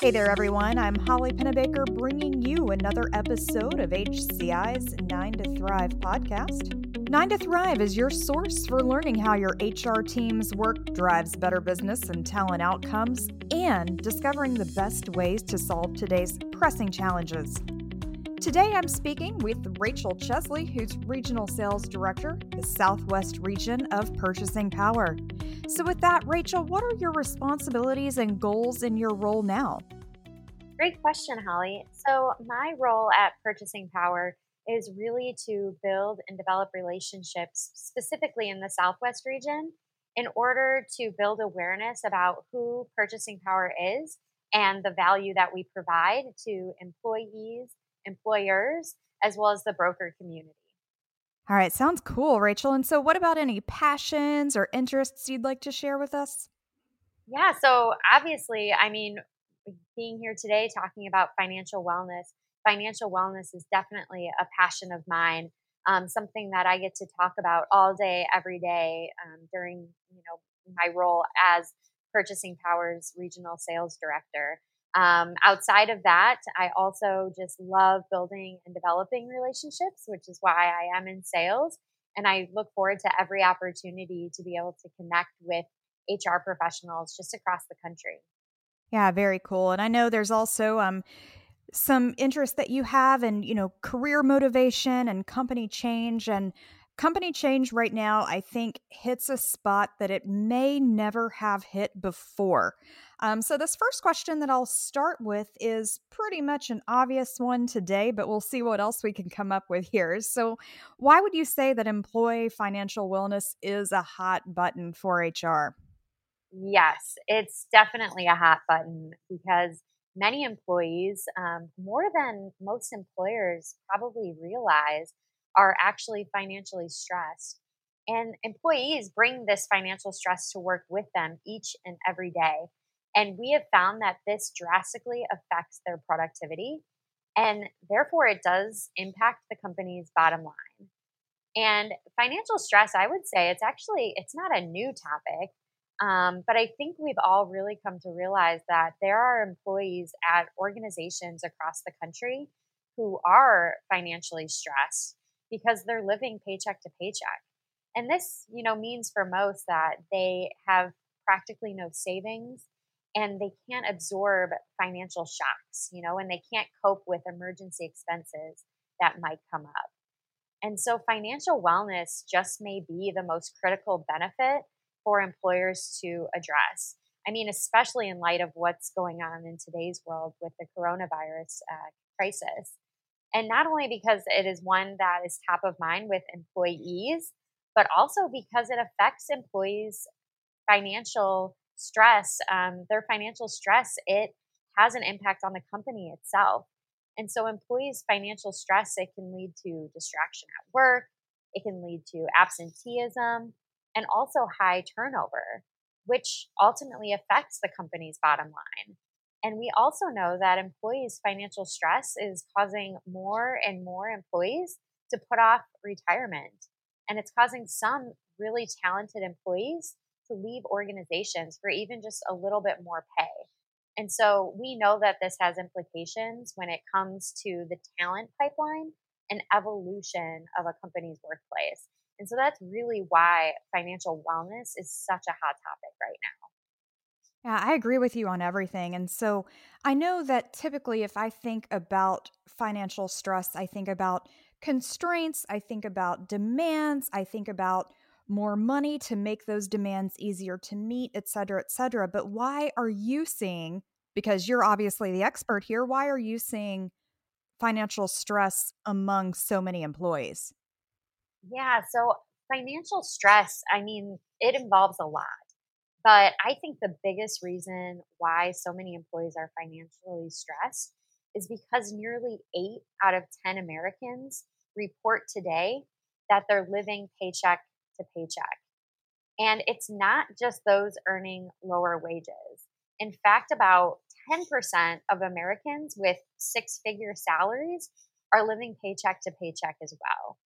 Hey there, everyone. I'm Holly Pennebaker bringing you another episode of HCI's Nine to Thrive podcast. Nine to Thrive is your source for learning how your HR team's work drives better business and talent outcomes and discovering the best ways to solve today's pressing challenges. Today I'm speaking with Rachael Chesley, who's Regional Sales Director, the Southwest region of Purchasing Power. So, with that, Rachael, what are your responsibilities and goals in your role now? Great question, Holly. So, my role at Purchasing Power is really to build and develop relationships, specifically in the Southwest region, in order to build awareness about who Purchasing Power is and the value that we provide to employees, employers, as well as the broker community. All right, sounds cool, Rachael. And so, what about any passions or interests you'd like to share with us? Yeah, so obviously, I mean, being here today talking about financial wellness, financial wellness is definitely a passion of mine. Um, something that I get to talk about all day, every day um, during you know my role as Purchasing Powers Regional Sales Director. Um, outside of that, I also just love building and developing relationships, which is why I am in sales. And I look forward to every opportunity to be able to connect with HR professionals just across the country. Yeah, very cool. And I know there's also um, some interest that you have in, you know, career motivation and company change. And company change right now, I think, hits a spot that it may never have hit before. Um, so, this first question that I'll start with is pretty much an obvious one today, but we'll see what else we can come up with here. So, why would you say that employee financial wellness is a hot button for HR? Yes, it's definitely a hot button because many employees, um, more than most employers probably realize, are actually financially stressed. And employees bring this financial stress to work with them each and every day. And we have found that this drastically affects their productivity. And therefore, it does impact the company's bottom line. And financial stress, I would say it's actually, it's not a new topic. Um, but I think we've all really come to realize that there are employees at organizations across the country who are financially stressed because they're living paycheck to paycheck. And this, you know, means for most that they have practically no savings and they can't absorb financial shocks, you know, and they can't cope with emergency expenses that might come up. And so financial wellness just may be the most critical benefit for employers to address. I mean, especially in light of what's going on in today's world with the coronavirus uh, crisis. And not only because it is one that is top of mind with employees, but also because it affects employees' financial stress, um, their financial stress, it has an impact on the company itself. And so, employees' financial stress, it can lead to distraction at work, it can lead to absenteeism, and also high turnover, which ultimately affects the company's bottom line. And we also know that employees' financial stress is causing more and more employees to put off retirement. And it's causing some really talented employees to leave organizations for even just a little bit more pay. And so we know that this has implications when it comes to the talent pipeline and evolution of a company's workplace. And so that's really why financial wellness is such a hot topic right now. Yeah, I agree with you on everything. And so I know that typically, if I think about financial stress, I think about constraints, I think about demands, I think about more money to make those demands easier to meet, et cetera, et cetera. But why are you seeing, because you're obviously the expert here, why are you seeing financial stress among so many employees? Yeah, so financial stress, I mean, it involves a lot. But I think the biggest reason why so many employees are financially stressed is because nearly eight out of 10 Americans report today that they're living paycheck to paycheck. And it's not just those earning lower wages. In fact, about 10% of Americans with six figure salaries are living paycheck to paycheck as well.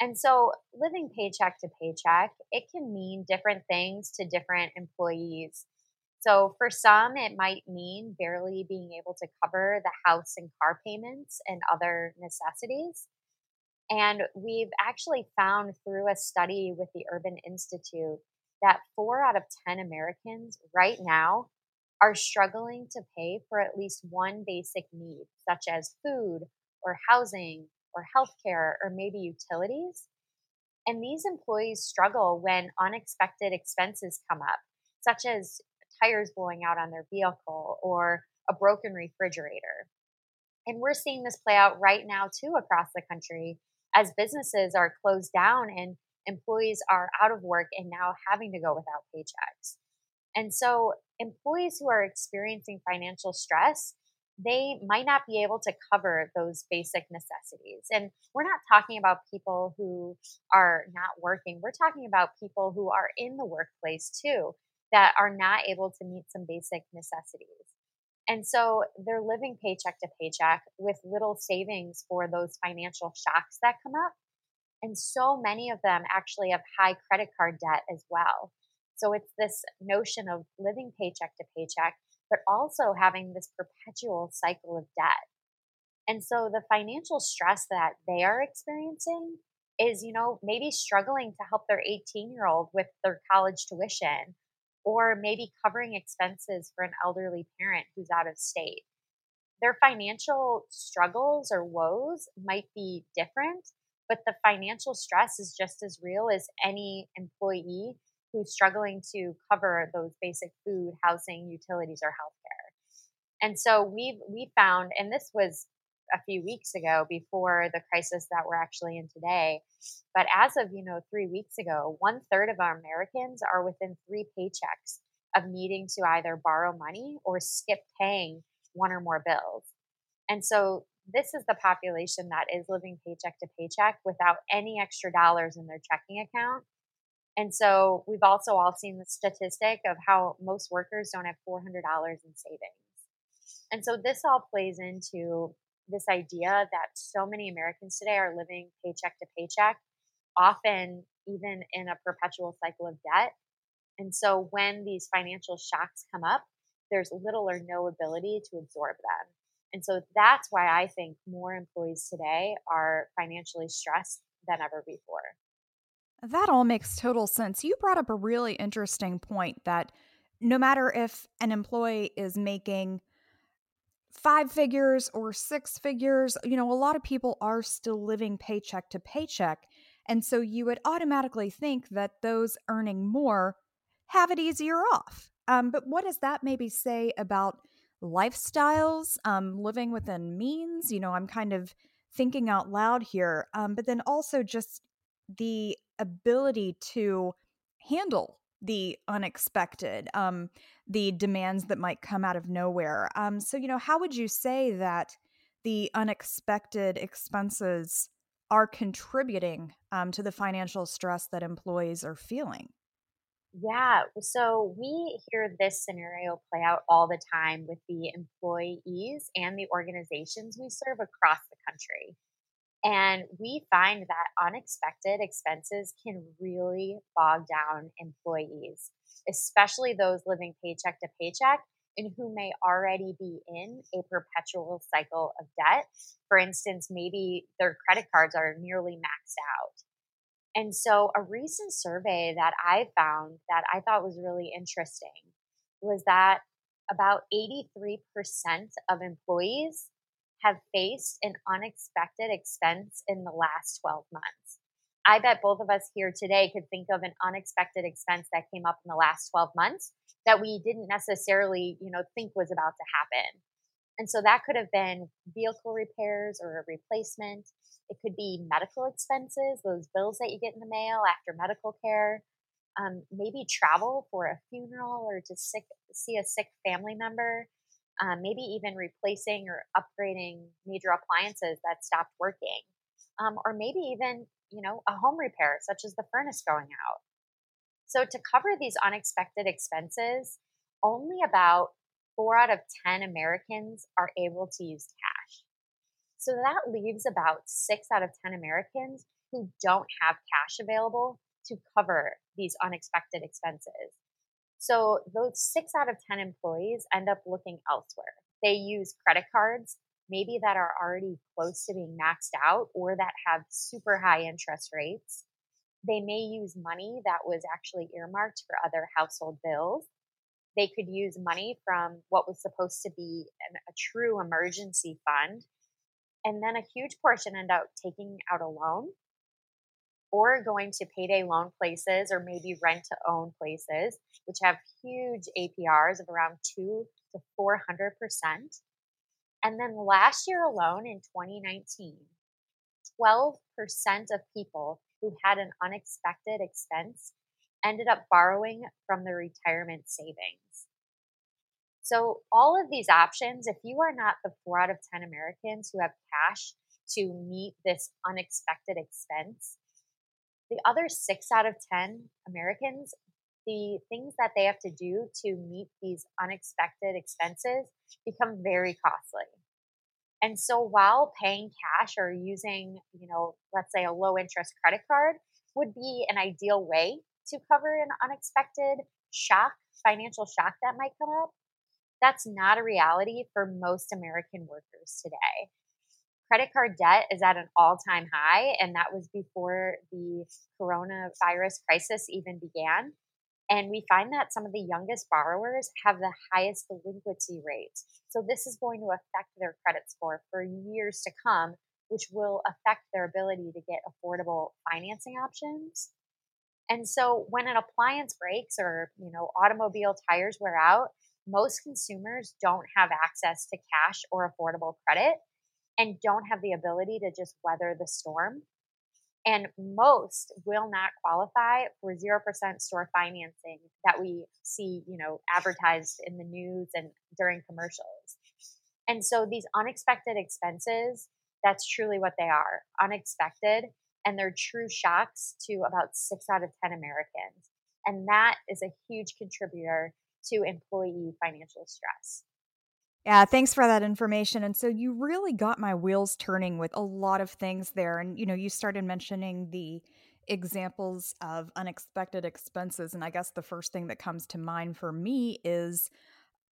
And so living paycheck to paycheck, it can mean different things to different employees. So for some, it might mean barely being able to cover the house and car payments and other necessities. And we've actually found through a study with the Urban Institute that four out of 10 Americans right now are struggling to pay for at least one basic need, such as food or housing or healthcare or maybe utilities. And these employees struggle when unexpected expenses come up, such as tires blowing out on their vehicle or a broken refrigerator. And we're seeing this play out right now, too, across the country as businesses are closed down and employees are out of work and now having to go without paychecks. And so, employees who are experiencing financial stress, they might not be able to cover those basic necessities. And we're not talking about people who are not working, we're talking about people who are in the workplace too that are not able to meet some basic necessities. And so they're living paycheck to paycheck with little savings for those financial shocks that come up. And so many of them actually have high credit card debt as well. So it's this notion of living paycheck to paycheck, but also having this perpetual cycle of debt. And so the financial stress that they are experiencing is, you know, maybe struggling to help their 18 year old with their college tuition or maybe covering expenses for an elderly parent who's out of state. Their financial struggles or woes might be different, but the financial stress is just as real as any employee who's struggling to cover those basic food, housing, utilities, or healthcare. And so we've we found, and this was a few weeks ago before the crisis that we're actually in today. But as of, you know, three weeks ago, one third of our Americans are within three paychecks of needing to either borrow money or skip paying one or more bills. And so this is the population that is living paycheck to paycheck without any extra dollars in their checking account. And so we've also all seen the statistic of how most workers don't have $400 in savings. And so this all plays into this idea that so many Americans today are living paycheck to paycheck, often even in a perpetual cycle of debt. And so when these financial shocks come up, there's little or no ability to absorb them. And so that's why I think more employees today are financially stressed than ever before. That all makes total sense. You brought up a really interesting point that no matter if an employee is making five figures or six figures, you know, a lot of people are still living paycheck to paycheck. And so you would automatically think that those earning more have it easier off. Um, but what does that maybe say about lifestyles, um, living within means? You know, I'm kind of thinking out loud here, um, but then also just the ability to handle the unexpected. Um, the demands that might come out of nowhere. Um, so, you know, how would you say that the unexpected expenses are contributing um, to the financial stress that employees are feeling? Yeah, so we hear this scenario play out all the time with the employees and the organizations we serve across the country. And we find that unexpected expenses can really bog down employees especially those living paycheck to paycheck and who may already be in a perpetual cycle of debt. For instance, maybe their credit cards are nearly maxed out. And so, a recent survey that I found that I thought was really interesting was that about 83% of employees have faced an unexpected expense in the last 12 months. I bet both of us here today could think of an unexpected expense that came up in the last 12 months that we didn't necessarily, you know, think was about to happen. And so that could have been vehicle repairs or a replacement. It could be medical expenses, those bills that you get in the mail after medical care. Um, maybe travel for a funeral or to sick, see a sick family member. Um, maybe even replacing or upgrading major appliances that stopped working. Um, or maybe even you know, a home repair, such as the furnace going out. So, to cover these unexpected expenses, only about four out of 10 Americans are able to use cash. So, that leaves about six out of 10 Americans who don't have cash available to cover these unexpected expenses. So those six out of 10 employees end up looking elsewhere. They use credit cards, maybe that are already close to being maxed out or that have super high interest rates. They may use money that was actually earmarked for other household bills. They could use money from what was supposed to be an, a true emergency fund. And then a huge portion end up taking out a loan or going to payday loan places or maybe rent to own places, which have huge APRs of around two to 400%. And then last year alone in 2019, 12% of people who had an unexpected expense ended up borrowing from their retirement savings. So, all of these options, if you are not the four out of 10 Americans who have cash to meet this unexpected expense, the other six out of 10 Americans, the things that they have to do to meet these unexpected expenses become very costly. And so while paying cash or using, you know, let's say a low interest credit card would be an ideal way to cover an unexpected shock, financial shock that might come up, that's not a reality for most American workers today. Credit card debt is at an all time high, and that was before the coronavirus crisis even began. And we find that some of the youngest borrowers have the highest delinquency rates. So, this is going to affect their credit score for years to come, which will affect their ability to get affordable financing options. And so, when an appliance breaks or, you know, automobile tires wear out, most consumers don't have access to cash or affordable credit and don't have the ability to just weather the storm and most will not qualify for 0% store financing that we see you know advertised in the news and during commercials. And so these unexpected expenses that's truly what they are unexpected and they're true shocks to about 6 out of 10 americans and that is a huge contributor to employee financial stress yeah, thanks for that information. And so you really got my wheels turning with a lot of things there. And, you know, you started mentioning the examples of unexpected expenses. And I guess the first thing that comes to mind for me is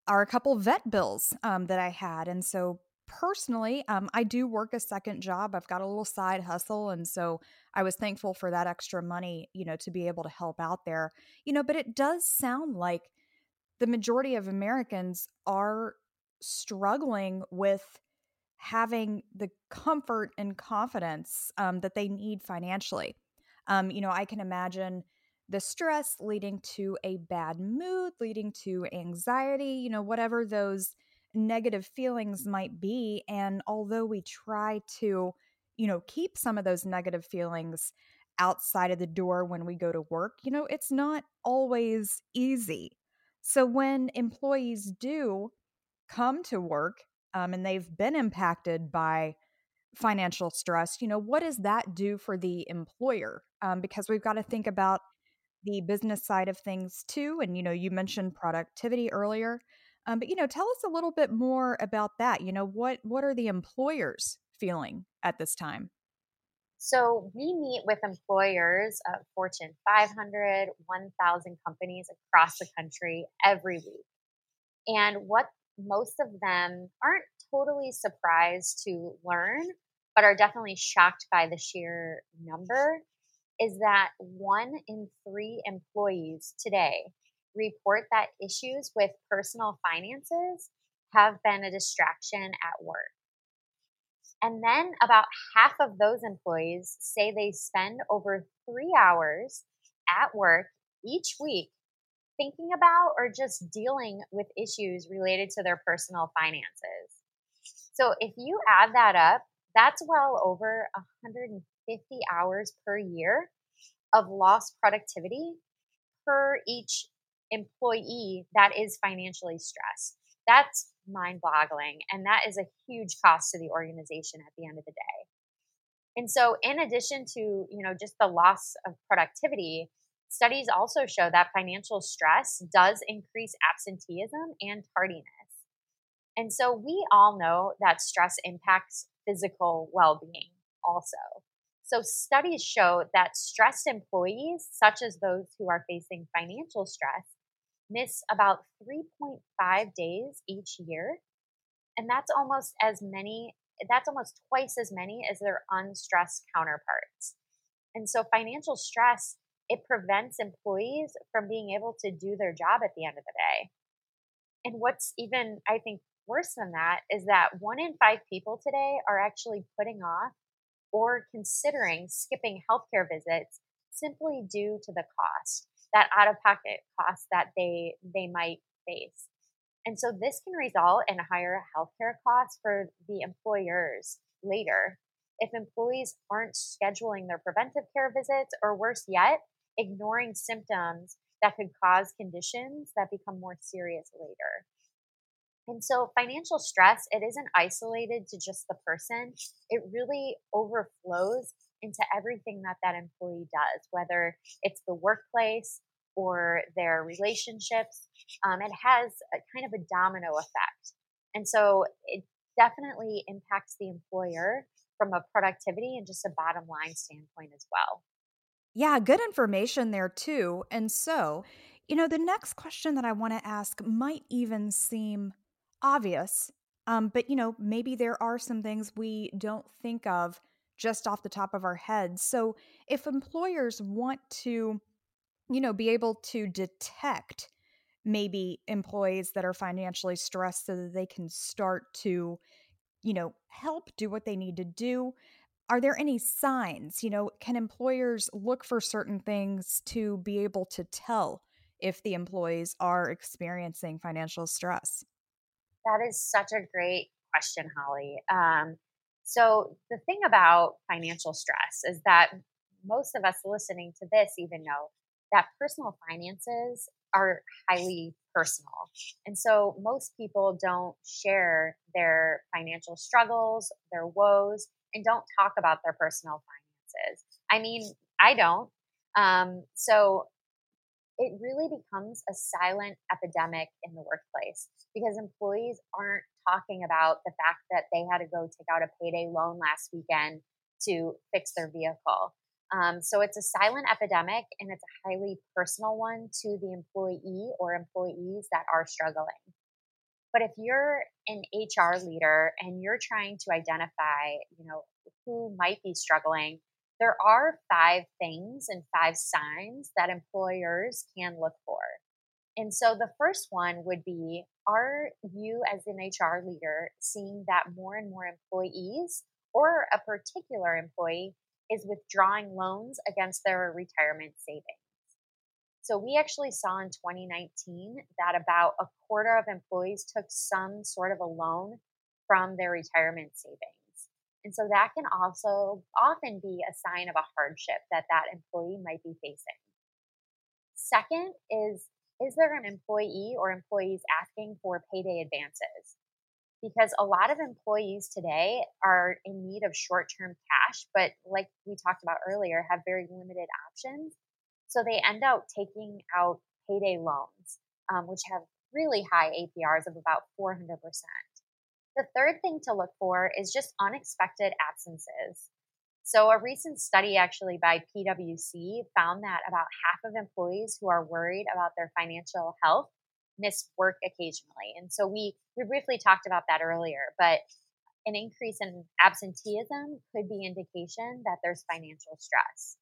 are a couple vet bills um, that I had. And so personally, um, I do work a second job. I've got a little side hustle. And so I was thankful for that extra money, you know, to be able to help out there, you know, but it does sound like the majority of Americans are struggling with having the comfort and confidence um, that they need financially. Um, you know, I can imagine the stress leading to a bad mood, leading to anxiety, you know, whatever those negative feelings might be. And although we try to, you know, keep some of those negative feelings outside of the door when we go to work, you know, it's not always easy. So when employees do come to work um, and they've been impacted by financial stress, you know, what does that do for the employer? Um, because we've got to think about the business side of things too. And, you know, you mentioned productivity earlier. Um, but, you know, tell us a little bit more about that. You know, what what are the employers feeling at this time? So we meet with employers of Fortune 500, 1,000 companies across the country every week. And what most of them aren't totally surprised to learn, but are definitely shocked by the sheer number, is that one in three employees today report that issues with personal finances have been a distraction at work. And then about half of those employees say they spend over three hours at work each week thinking about or just dealing with issues related to their personal finances. So if you add that up, that's well over 150 hours per year of lost productivity per each employee that is financially stressed. That's mind boggling. And that is a huge cost to the organization at the end of the day. And so, in addition to, you know, just the loss of productivity, Studies also show that financial stress does increase absenteeism and tardiness. And so we all know that stress impacts physical well being also. So studies show that stressed employees, such as those who are facing financial stress, miss about 3.5 days each year. And that's almost as many, that's almost twice as many as their unstressed counterparts. And so financial stress, it prevents employees from being able to do their job at the end of the day. And what's even, I think, worse than that is that one in five people today are actually putting off or considering skipping healthcare visits simply due to the cost, that out of pocket cost that they they might face. And so this can result in higher healthcare costs for the employers later if employees aren't scheduling their preventive care visits or worse yet, ignoring symptoms that could cause conditions that become more serious later. And so financial stress, it isn't isolated to just the person. It really overflows into everything that that employee does, whether it's the workplace or their relationships. Um, it has a kind of a domino effect. And so it definitely impacts the employer from a productivity and just a bottom line standpoint as well. Yeah, good information there too. And so, you know, the next question that I want to ask might even seem obvious. Um, but, you know, maybe there are some things we don't think of just off the top of our heads. So, if employers want to, you know, be able to detect maybe employees that are financially stressed so that they can start to, you know, help do what they need to do, are there any signs? You know, can employers look for certain things to be able to tell if the employees are experiencing financial stress? That is such a great question, Holly. Um, so, the thing about financial stress is that most of us listening to this even know that personal finances are highly personal. And so, most people don't share their financial struggles, their woes, and don't talk about their personal finances. I mean, I don't. Um, so, it really becomes a silent epidemic in the workplace because employees aren't talking about the fact that they had to go take out a payday loan last weekend to fix their vehicle. Um, so it's a silent epidemic and it's a highly personal one to the employee or employees that are struggling. But if you're an HR leader and you're trying to identify, you know, who might be struggling, there are five things and five signs that employers can look for. And so the first one would be Are you, as an HR leader, seeing that more and more employees or a particular employee is withdrawing loans against their retirement savings? So we actually saw in 2019 that about a quarter of employees took some sort of a loan from their retirement savings. And so that can also often be a sign of a hardship that that employee might be facing. Second is is there an employee or employees asking for payday advances? Because a lot of employees today are in need of short term cash, but like we talked about earlier, have very limited options. So they end up taking out payday loans, um, which have really high APRs of about 400%. The third thing to look for is just unexpected absences. So, a recent study actually by PwC found that about half of employees who are worried about their financial health miss work occasionally. And so, we, we briefly talked about that earlier, but an increase in absenteeism could be indication that there's financial stress.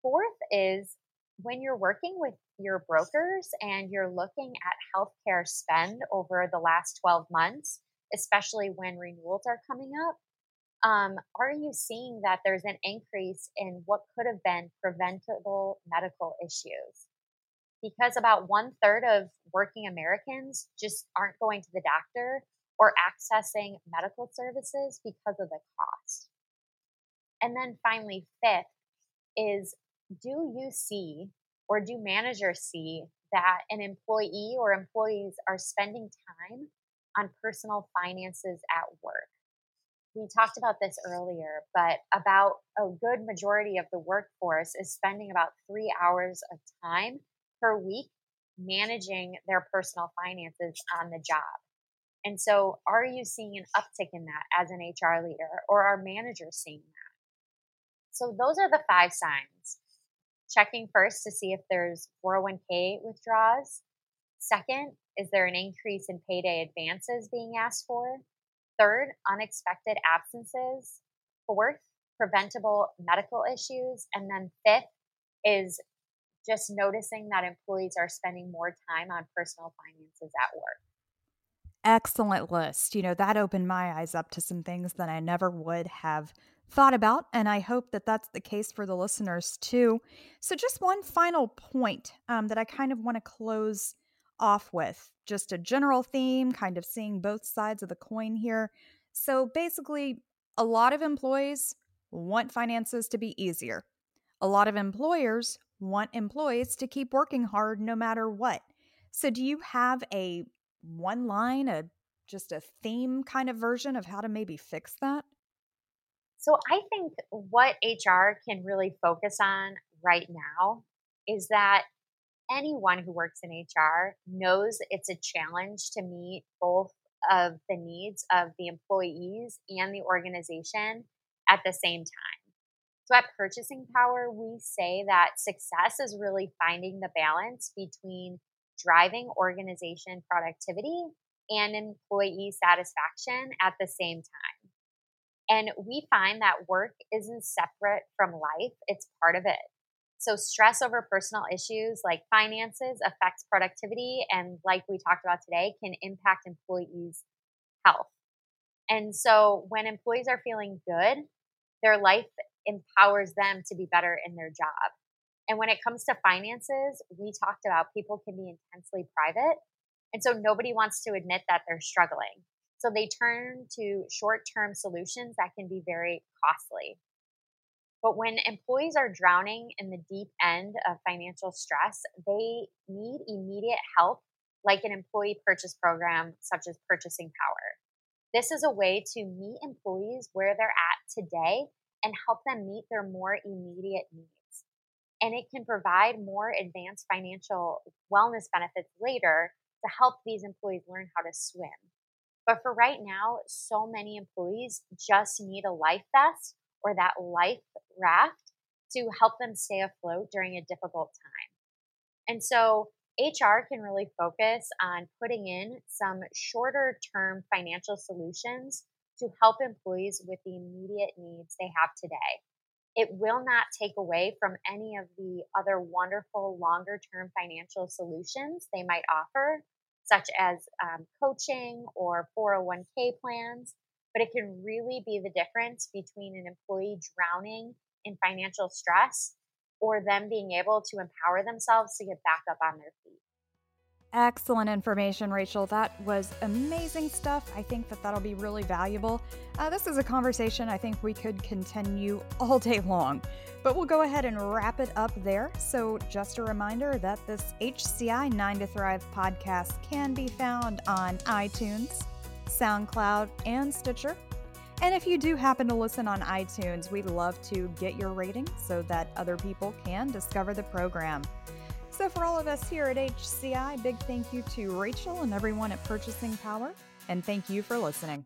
Fourth is when you're working with your brokers and you're looking at healthcare spend over the last 12 months, especially when renewals are coming up. Um, are you seeing that there's an increase in what could have been preventable medical issues? Because about one third of working Americans just aren't going to the doctor or accessing medical services because of the cost. And then finally, fifth is do you see or do managers see that an employee or employees are spending time on personal finances at work. We talked about this earlier, but about a good majority of the workforce is spending about three hours of time per week managing their personal finances on the job. And so, are you seeing an uptick in that as an HR leader, or are managers seeing that? So, those are the five signs. Checking first to see if there's 401k withdrawals, Second, is there an increase in payday advances being asked for? Third, unexpected absences. Fourth, preventable medical issues. And then fifth is just noticing that employees are spending more time on personal finances at work. Excellent list. You know, that opened my eyes up to some things that I never would have thought about. And I hope that that's the case for the listeners too. So, just one final point um, that I kind of want to close off with just a general theme, kind of seeing both sides of the coin here. So, basically, a lot of employees want finances to be easier. A lot of employers want employees to keep working hard no matter what. So, do you have a one line, a just a theme kind of version of how to maybe fix that? So, I think what HR can really focus on right now is that anyone who works in HR knows it's a challenge to meet both of the needs of the employees and the organization at the same time. So at Purchasing Power, we say that success is really finding the balance between driving organization productivity and employee satisfaction at the same time. And we find that work isn't separate from life, it's part of it. So, stress over personal issues like finances affects productivity, and like we talked about today, can impact employees' health. And so, when employees are feeling good, their life empowers them to be better in their job. And when it comes to finances, we talked about people can be intensely private. And so, nobody wants to admit that they're struggling. So, they turn to short term solutions that can be very costly. But when employees are drowning in the deep end of financial stress, they need immediate help, like an employee purchase program such as Purchasing Power. This is a way to meet employees where they're at today and help them meet their more immediate needs. And it can provide more advanced financial wellness benefits later to help these employees learn how to swim. But for right now, so many employees just need a life vest or that life raft to help them stay afloat during a difficult time. And so HR can really focus on putting in some shorter term financial solutions to help employees with the immediate needs they have today. It will not take away from any of the other wonderful longer term financial solutions they might offer, such as um, coaching or 401k plans but it can really be the difference between an employee drowning in financial stress or them being able to empower themselves to get back up on their feet. Excellent information, Rachael. That was amazing stuff. I think that that'll be really valuable. Uh, this is a conversation I think we could continue all day long, but we'll go ahead and wrap it up there. So, just a reminder that this HCI 9 to Thrive podcast can be found on iTunes, SoundCloud, and Stitcher. And if you do happen to listen on iTunes, we'd love to get your rating so that other people can discover the program. So, for all of us here at HCI, big thank you to Rachael and everyone at Purchasing Power, and thank you for listening.